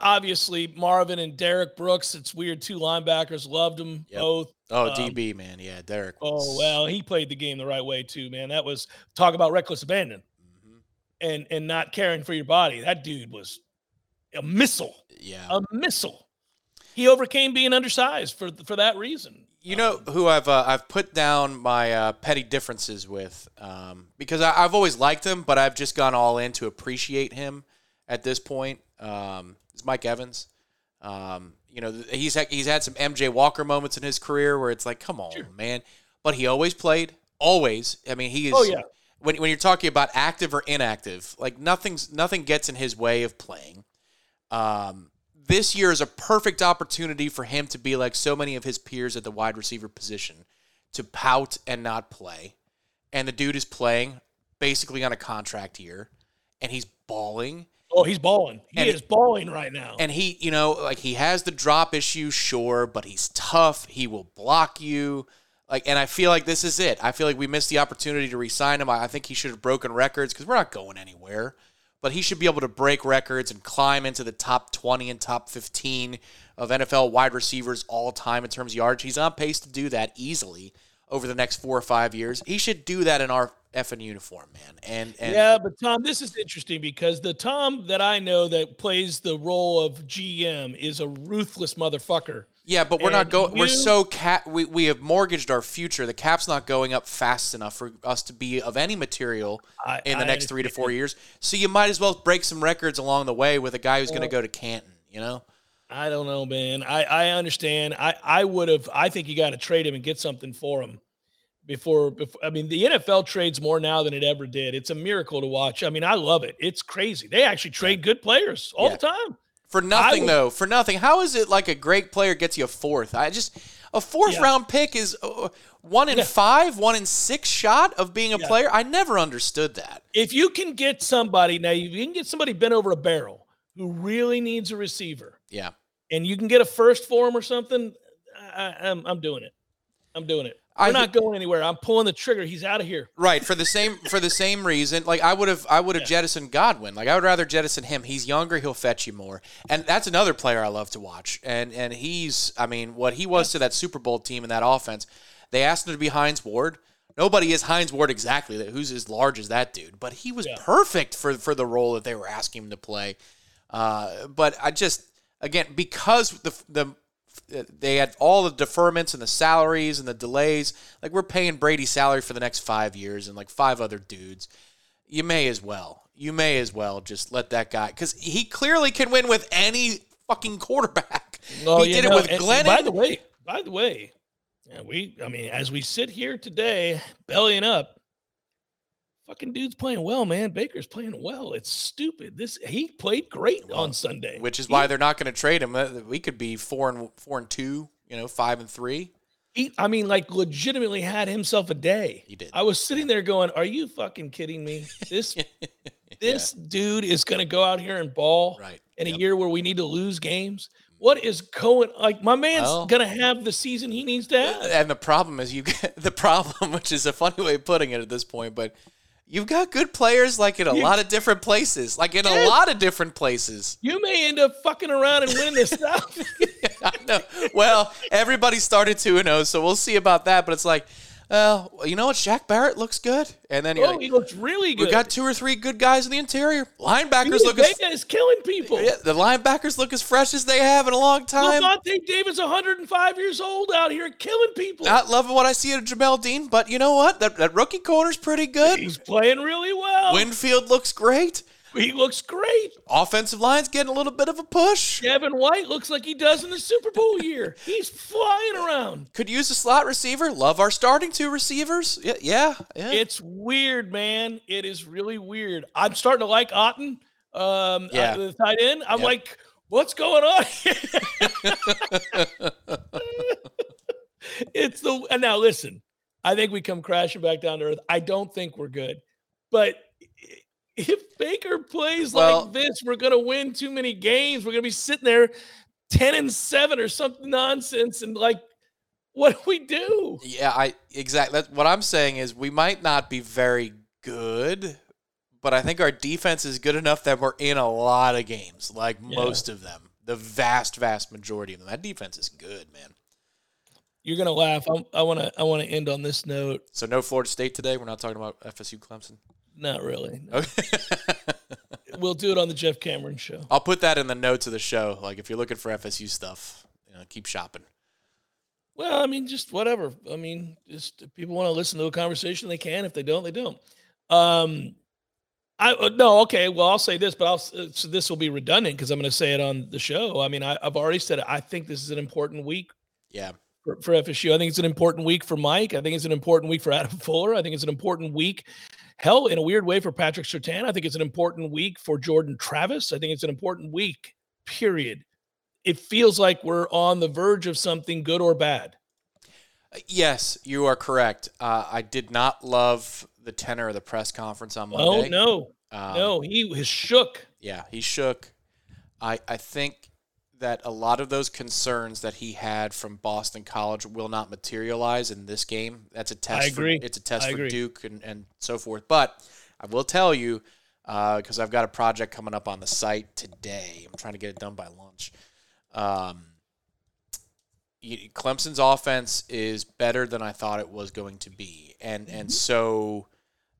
obviously Marvin and Derrick Brooks. It's weird. Two linebackers loved them Yep. both. Oh, um, DB man. Yeah, Derek. Oh well, he played the game the right way too, man. That was talk about reckless abandon Mhm. and and not caring for your body. That dude was a missile, Yeah. a missile. He overcame being undersized for for that reason. You know who I've uh, I've put down my uh, petty differences with um, because I, I've always liked him, but I've just gone all in to appreciate him at this point. Um, it's Mike Evans. Um, you know he's had, he's had some MJ Walker moments in his career where it's like, come on, Sure. man. But he always played, always. I mean, he is. Oh, yeah. When, when you're talking about active or inactive, like nothing's nothing gets in his way of playing. Um, this year is a perfect opportunity for him to be like so many of his peers at the wide receiver position to pout and not play. And the dude is playing basically on a contract year and he's balling. Oh, he's balling. He And- is balling right now. And he, you know, like he has the drop issue, sure, but he's tough. He will block you. Like, and I feel like this is it. I feel like we missed the opportunity to re-sign him. I I think he should have broken records because we're not going anywhere. But he should be able to break records and climb into the top 20 and top 15 of NFL wide receivers all time in terms of yards. He's on pace to do that easily over the next four or five years. He should do that in our effing uniform, man. And, and yeah, but Tom, this is interesting because the Tom that I know that plays the role of GM is a ruthless motherfucker. Yeah, but we're not going. We're so cap. We, we have mortgaged our future. The cap's not going up fast enough for us to be of any material I- in the I next three to four years. So you might as well break some records along the way with a guy who's going to go to Canton. You know? I don't know, man. I, I understand. I, I would have. I think you got to trade him and get something for him before. Before I mean, the NFL trades more now than it ever did. It's a miracle to watch. I mean, I love it. It's crazy. They actually trade good players all Yeah. the time. For nothing would- though. For nothing. How is it like a great player gets you a fourth? I just a fourth Yeah. round pick is uh, one in Yeah. five, one in six shot of being a Yeah. player. I never understood that. If you can get somebody now, you can get somebody bent over a barrel who really needs a receiver, Yeah. and you can get a first for him or something. I, I'm I'm doing it. I'm doing it. We're not going anywhere. I'm pulling the trigger. He's out of here. Right for the same for the same reason. Like I would have I would have yeah. jettisoned Godwin. Like I would rather jettison him. He's younger. He'll fetch you more. And that's another player I love to watch. And and he's I mean what he was to that Super Bowl team in that offense. They asked him to be Hines Ward. Nobody is Hines Ward exactly. Who's as large as that dude? But he was yeah. perfect for for the role that they were asking him to play. Uh, but I just again because the the they had all the deferments and the salaries and the delays. Like we're paying Brady salary for the next five years and like five other dudes. You may as well. You may as well just let that guy because he clearly can win with any fucking quarterback. Well, he did know, it with Glennon. By the way, by the way, we. I mean, as we sit here today, bellying up, Fucking dude's playing well, man. Baker's playing well. It's stupid. This he played great on Sunday, which is he, why they're not going to trade him. Uh, we could be four and four and two, you know, five and three. He, I mean, like, legitimately had himself a day. He did. I was sitting there going, "Are you fucking kidding me? This, this yeah. dude is going to go out here and ball right. in yep. a year where we need to lose games." What is going like my man's well, gonna have the season he needs to have. And the problem is you get the problem, which is a funny way of putting it at this point, but You've got good players like in a you, lot of different places, like in a lot of different places. You may end up fucking around and win this stuff. I know. Well, everybody started 2 0, so we'll see about that. But it's like, well, you know what? Shaq Barrett looks good, and then oh, like, he looks really good. We got two or three good guys in the interior. Linebackers look as is killing people. Yeah, the linebackers look as fresh as they have in a long time. Lavonte David's 105 years old out here killing people. Not loving what I see at Jamel Dean, but you know what? That that rookie corner's pretty good. He's playing really well. Winfield looks great. He looks great. Offensive line's getting a little bit of a push. Devin White looks like he does in the Super Bowl year. He's flying around. Could use a slot receiver. Love our starting two receivers. Yeah, yeah, yeah. It's weird, man. It is really weird. I'm starting to like Otton, Um, yeah. Uh, the tight end. I'm yep. like, what's going on? it's the and now listen. I think we come crashing back down to earth. I don't think we're good, but if Baker plays well, like this, we're gonna win too many games. We're gonna be sitting there 10 and 7 or something nonsense. And like, what do we do? Yeah, I exactly what I'm saying is we might not be very good, but I think our defense is good enough that we're in a lot of games, like yeah. most of them. The vast, vast majority of them. That defense is good, man. You're gonna laugh. I'm, i want to. I want to end on this note. So no Florida State today. We're not talking about FSU Clemson. Not really. No. Okay. we'll do it on the Jeff Cameron show. I'll put that in the notes of the show. Like if you're looking for FSU stuff, you know, keep shopping. Well, I mean, just whatever. I mean, just if people want to listen to a conversation, they can. If they don't, they don't. Um, I uh, no, okay. Well, I'll say this, but I'll uh, so this will be redundant because I'm going to say it on the show. I mean, I, have already said it. I think this is an important week. Yeah. For, for FSU, I think it's an important week for Mike. I think it's an important week for Adam Fuller. I think it's an important week Hell, in a weird way for Patrick Surtain. I think it's an important week for Jordan Travis. I think it's an important week, period. It feels like we're on the verge of something good or bad. Uh, yes, you are correct. Uh, I did not love the tenor of the press conference on Monday. Oh, no. Um, no, he was shook. Yeah, he shook. I, I think that a lot of those concerns that he had from Boston College will not materialize in this game. That's a test. I agree. For, it's a test I for agree. Duke and, and so forth. But I will tell you, because uh, I've got a project coming up on the site today. I'm trying to get it done by lunch. Um, Clemson's offense is better than I thought it was going to be, and mm-hmm. and so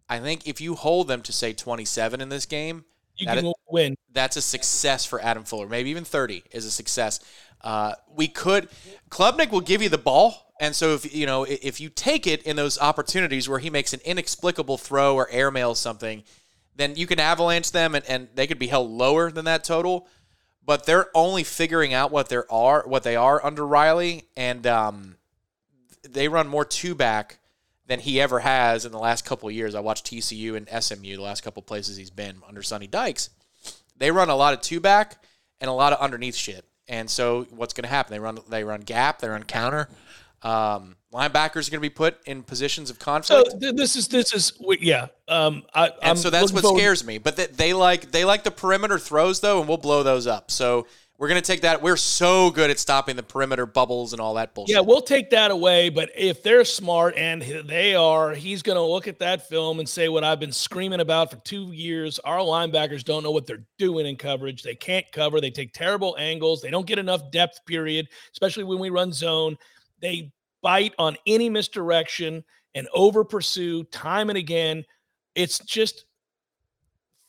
I think if you hold them to say 27 in this game, you that can win. That's a success for Adam Fuller. Maybe even 30 is a success. Uh, we could Klubnik will give you the ball, and so if you know if you take it in those opportunities where he makes an inexplicable throw or airmail something, then you can avalanche them, and, and they could be held lower than that total. But they're only figuring out what they are what they are under Riley, and um, they run more two back than he ever has in the last couple of years. I watched TCU and SMU the last couple of places he's been under Sonny Dykes. They run a lot of two back and a lot of underneath shit. And so what's going to happen? They run they run gap, they run counter. Um, linebackers are going to be put in positions of conflict. So this is this is yeah. Um, I, and I'm so that's what forward. scares me. But they, they like they like the perimeter throws though, and we'll blow those up. So We're gonna take that. We're so good at stopping the perimeter bubbles and all that bullshit. Yeah, we'll take that away. But if they're smart and they are, he's going to look at that film and say what I've been screaming about for two years. Our linebackers don't know what they're doing in coverage. They can't cover. They take terrible angles. They don't get enough depth, period, especially when we run zone. They bite on any misdirection and over pursue time and again. It's just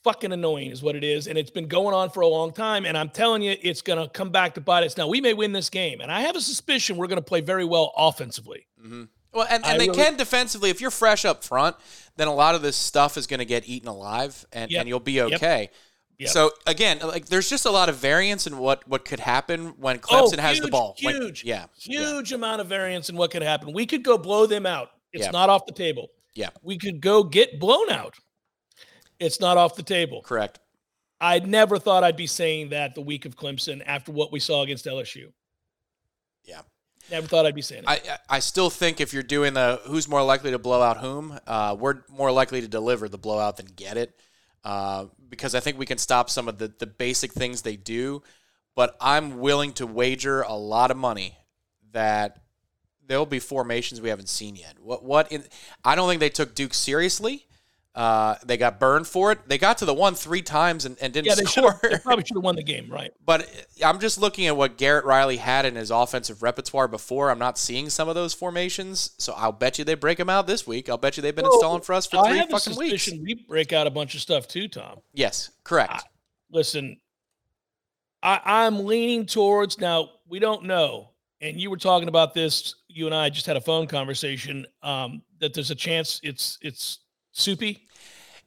fucking annoying is what it is and it's been going on for a long time and i'm telling you it's going to come back to bite us now we may win this game and i have a suspicion we're going to play very well offensively mm-hmm. well and, and they really, can defensively if you're fresh up front then a lot of this stuff is going to get eaten alive and, yep. and you'll be okay yep. Yep. So again, like there's just a lot of variance in what what could happen when Clemson oh, huge, has the ball. Huge, like, yeah, huge yeah. amount of variance in what could happen. We could go blow them out. It's not off the table. Yeah, we could go get blown out. It's not off the table. Correct. I never thought I'd be saying that the week of Clemson after what we saw against LSU. Yeah. Never thought I'd be saying it. I, I still think if you're doing the who's more likely to blow out whom, uh, we're more likely to deliver the blowout than get it. Uh, because I think we can stop some of the, the basic things they do. But I'm willing to wager a lot of money that there'll be formations we haven't seen yet. What what in I don't think they took Duke seriously. Uh, they got burned for it. They got to the one three times and, and didn't yeah, they score. They probably should have won the game, right? But I'm just looking at what Garrett Riley had in his offensive repertoire before. I'm not seeing some of those formations, so I'll bet you they break them out this week. I'll bet you they've been well, installing for us for three fucking weeks. We break out a bunch of stuff too, Tom. Yes, correct. I, listen, I, I'm leaning towards now. We don't know, and you were talking about this. You and I just had a phone conversation. Um, that there's a chance it's it's soupy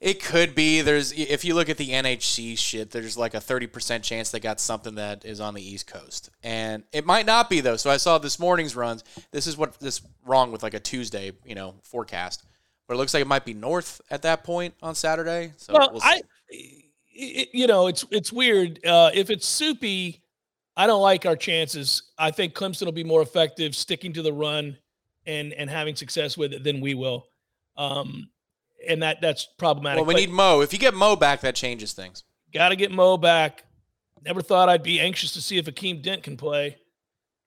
it could be. There's if you look at the NHC shit, there's like a 30% chance they got something that is on the East Coast. And it might not be though. So I saw this morning's runs. This is what this wrong with like a Tuesday, you know, forecast. But it looks like it might be north at that point on Saturday. So well, we'll I it, you know, it's it's weird. Uh, if it's soupy, I don't like our chances. I think Clemson will be more effective sticking to the run and and having success with it than we will. Um, and that that's problematic. Well, we but need Mo. If you get Mo back, that changes things. Got to get Mo back. Never thought I'd be anxious to see if Akeem Dent can play,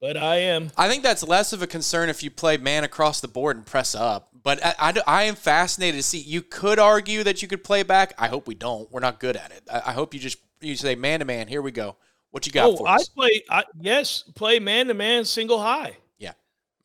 but I am. I think that's less of a concern if you play man across the board and press up. But I, I, I am fascinated to see. You could argue that you could play back. I hope we don't. We're not good at it. I, I hope you just you say man to man. Here we go. What you got? Oh, I play. I, yes, play man to man, single high.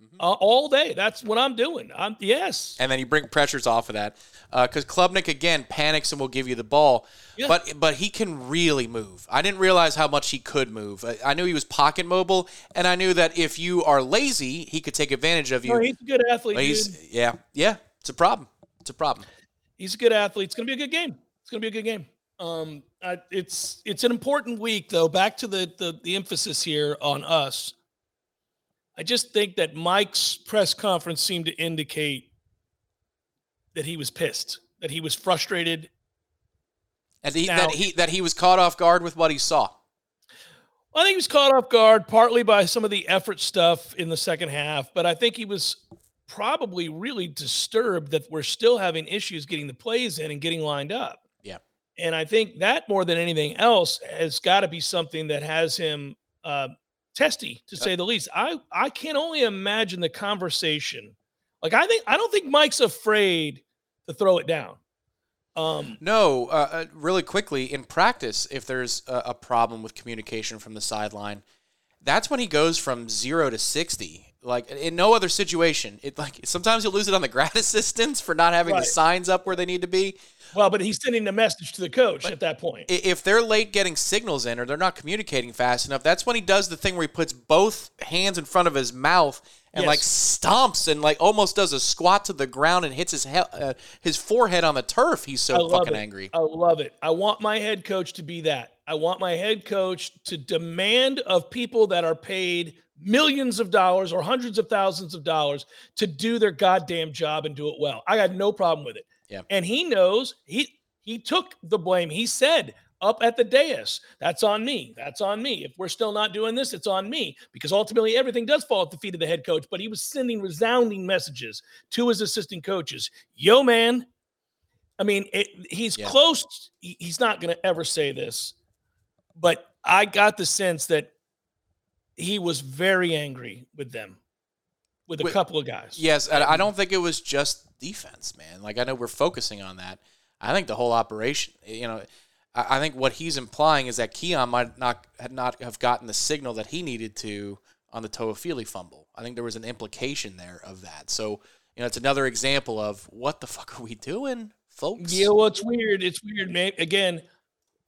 Mm-hmm. Uh, all day. That's what I'm doing. I'm yes. And then you bring pressures off of that because uh, Klubnik again panics and will give you the ball, yeah. but but he can really move. I didn't realize how much he could move. I, I, knew he was pocket mobile, and I knew that if you are lazy, he could take advantage of you. No, he's a good athlete. Yeah, yeah, it's a problem. It's a problem. He's a good athlete. It's gonna be a good game. It's gonna be a good game. Um, I, it's it's an important week though. Back to the, the the emphasis here on us. I just think that Mike's press conference seemed to indicate that he was pissed, that he was frustrated, and he, now, that he that he was caught off guard with what he saw. I think he was caught off guard partly by some of the effort stuff in the second half, but I think he was probably really disturbed that we're still having issues getting the plays in and getting lined up. Yeah. And I think that more than anything else has got to be something that has him uh, testy, to say the least. I I can only imagine the conversation like I think I don't think Mike's afraid to throw it down. Um, no, uh, uh, really quickly in practice, if there's a, a, problem with communication from the sideline, that's when he goes from zero to sixty. Like in no other situation, it like sometimes you'll lose it on the grad assistants for not having right. the signs up where they need to be. Well, but he's sending a message to the coach but at that point. If they're late getting signals in or they're not communicating fast enough, that's when he does the thing where he puts both hands in front of his mouth and yes. like stomps and like almost does a squat to the ground and hits his he- uh, his forehead on the turf. He's so fucking it. angry. I love it. I want my head coach to be that. I want my head coach to demand of people that are paid millions of dollars or hundreds of thousands of dollars to do their goddamn job and do it well. I got no problem with it. Yeah. And he knows he he took the blame. He said, up at the dais. That's on me. That's on me. If we're still not doing this, it's on me because ultimately everything does fall at the feet of the head coach. But he was sending resounding messages to his assistant coaches. Yo, man. I mean, it, he's yeah. close. He, he's not going to ever say this, but I got the sense that he was very angry with them, with a Wait, couple of guys. Yes, and I don't think it was just defense, man. Like I know we're focusing on that. I think the whole operation, you know, I, think what he's implying is that Keon might not had not have gotten the signal that he needed to on the Toafili fumble. I think there was an implication there of that. So you know, it's another example of what the fuck are we doing, folks? Yeah, well, it's weird. It's weird, man. Again,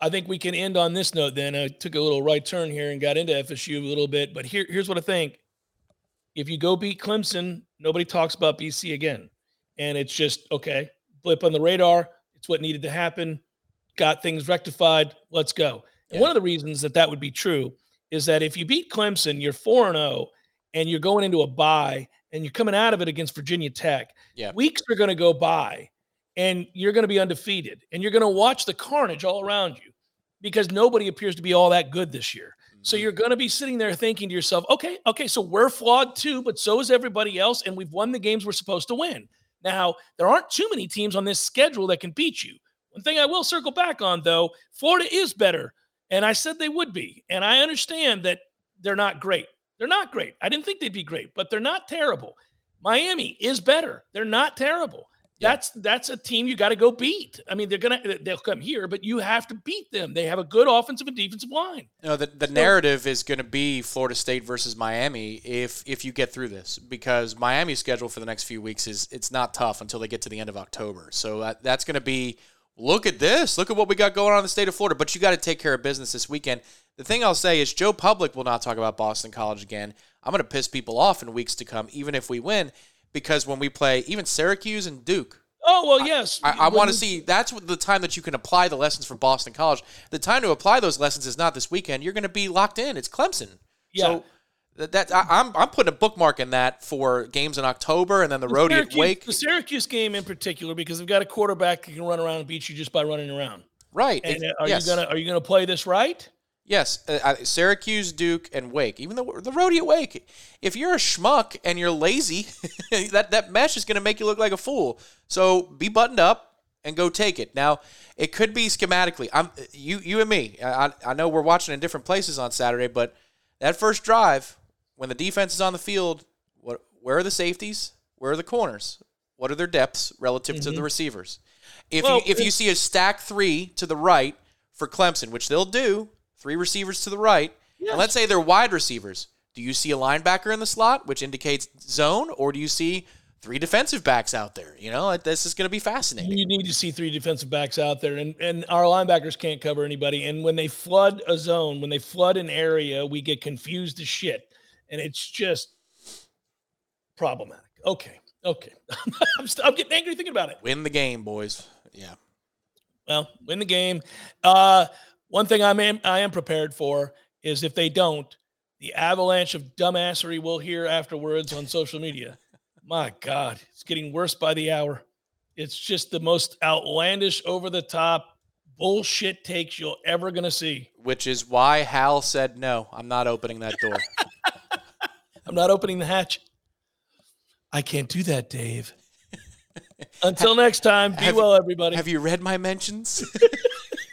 I think we can end on this note. Then I took a little right turn here and got into FSU a little bit, but here, here's what I think: if you go beat Clemson, nobody talks about BC again, and it's just okay, blip on the radar. It's what needed to happen. Got things rectified. Let's go. And Yeah. one of the reasons that that would be true is that if you beat Clemson, you're four and zero, and you're going into a bye, and you're coming out of it against Virginia Tech. Yeah. Weeks are going to go by, and you're going to be undefeated, and you're going to watch the carnage all around you because nobody appears to be all that good this year. So Mhm. you're going to be sitting there thinking to yourself, okay, okay, so we're flawed too, but so is everybody else, and we've won the games we're supposed to win. Now, there aren't too many teams on this schedule that can beat you. One thing I will circle back on, though, Florida is better, and I said they would be, and I understand that they're not great. They're not great. I didn't think they'd be great, but they're not terrible. Miami is better. They're not terrible. That's that's a team you got to go beat. I mean, they're gonna they'll come here, but you have to beat them. They have a good offensive and defensive line. Know, the, the So- narrative is going to be Florida State versus Miami if if you get through this because Miami's schedule for the next few weeks is it's not tough until they get to the end of October. So that, that's going to be look at this, look at what we got going on in the state of Florida. But you got to take care of business this weekend. The thing I'll say is Joe Public will not talk about Boston College again. I'm going to piss people off in weeks to come, even if we win, because when we play even Syracuse and Duke, Oh well, yes. I, I When want to see that's the time that you can apply the lessons from Boston College. The time to apply those lessons is not this weekend. You're going to be locked in. It's Clemson. Yeah. So that, that I, I'm I'm putting a bookmark in that for games in October and then the The roadie at Wake. The Syracuse game in particular, because they've got a quarterback who can run around and beat you just by running around. Right. And uh, are yes. you gonna are you gonna play this right? Yes, uh, Syracuse, Duke, and Wake. Even the the roadie at Wake. If you're a schmuck and you're lazy, that that mesh is going to make you look like a fool. So be buttoned up and go take it. Now, it could be schematically. I'm you you and me. I I- know we're watching in different places on Saturday, but that first drive when the defense is on the field, what where are the safeties? Where are the corners? What are their depths relative to the receivers? If Well, you if you see a stack three to the right for Clemson, which they'll do, three receivers to the right, Yes. and let's say they're wide receivers. Do you see a linebacker in the slot, which indicates zone, or do you see three defensive backs out there? You know, this is going to be fascinating. You need to see three defensive backs out there, and and our linebackers can't cover anybody. And when they flood a zone, when they flood an area, we get confused as shit, and it's just problematic. Okay, okay, I'm, st- I'm getting angry thinking about it. Win the game, boys. Yeah. Well, win the game. Uh, one thing I'm am, I am prepared for is if they don't, the avalanche of dumbassery we'll hear afterwards on social media. My God, it's getting worse by the hour. It's just the most outlandish, over the top bullshit takes you're ever gonna see. Which is why Hal said no. I'm not opening that door. I'm not opening the hatch. I can't do that, Dave. Until next time, be Have- well, everybody. Have you read my mentions?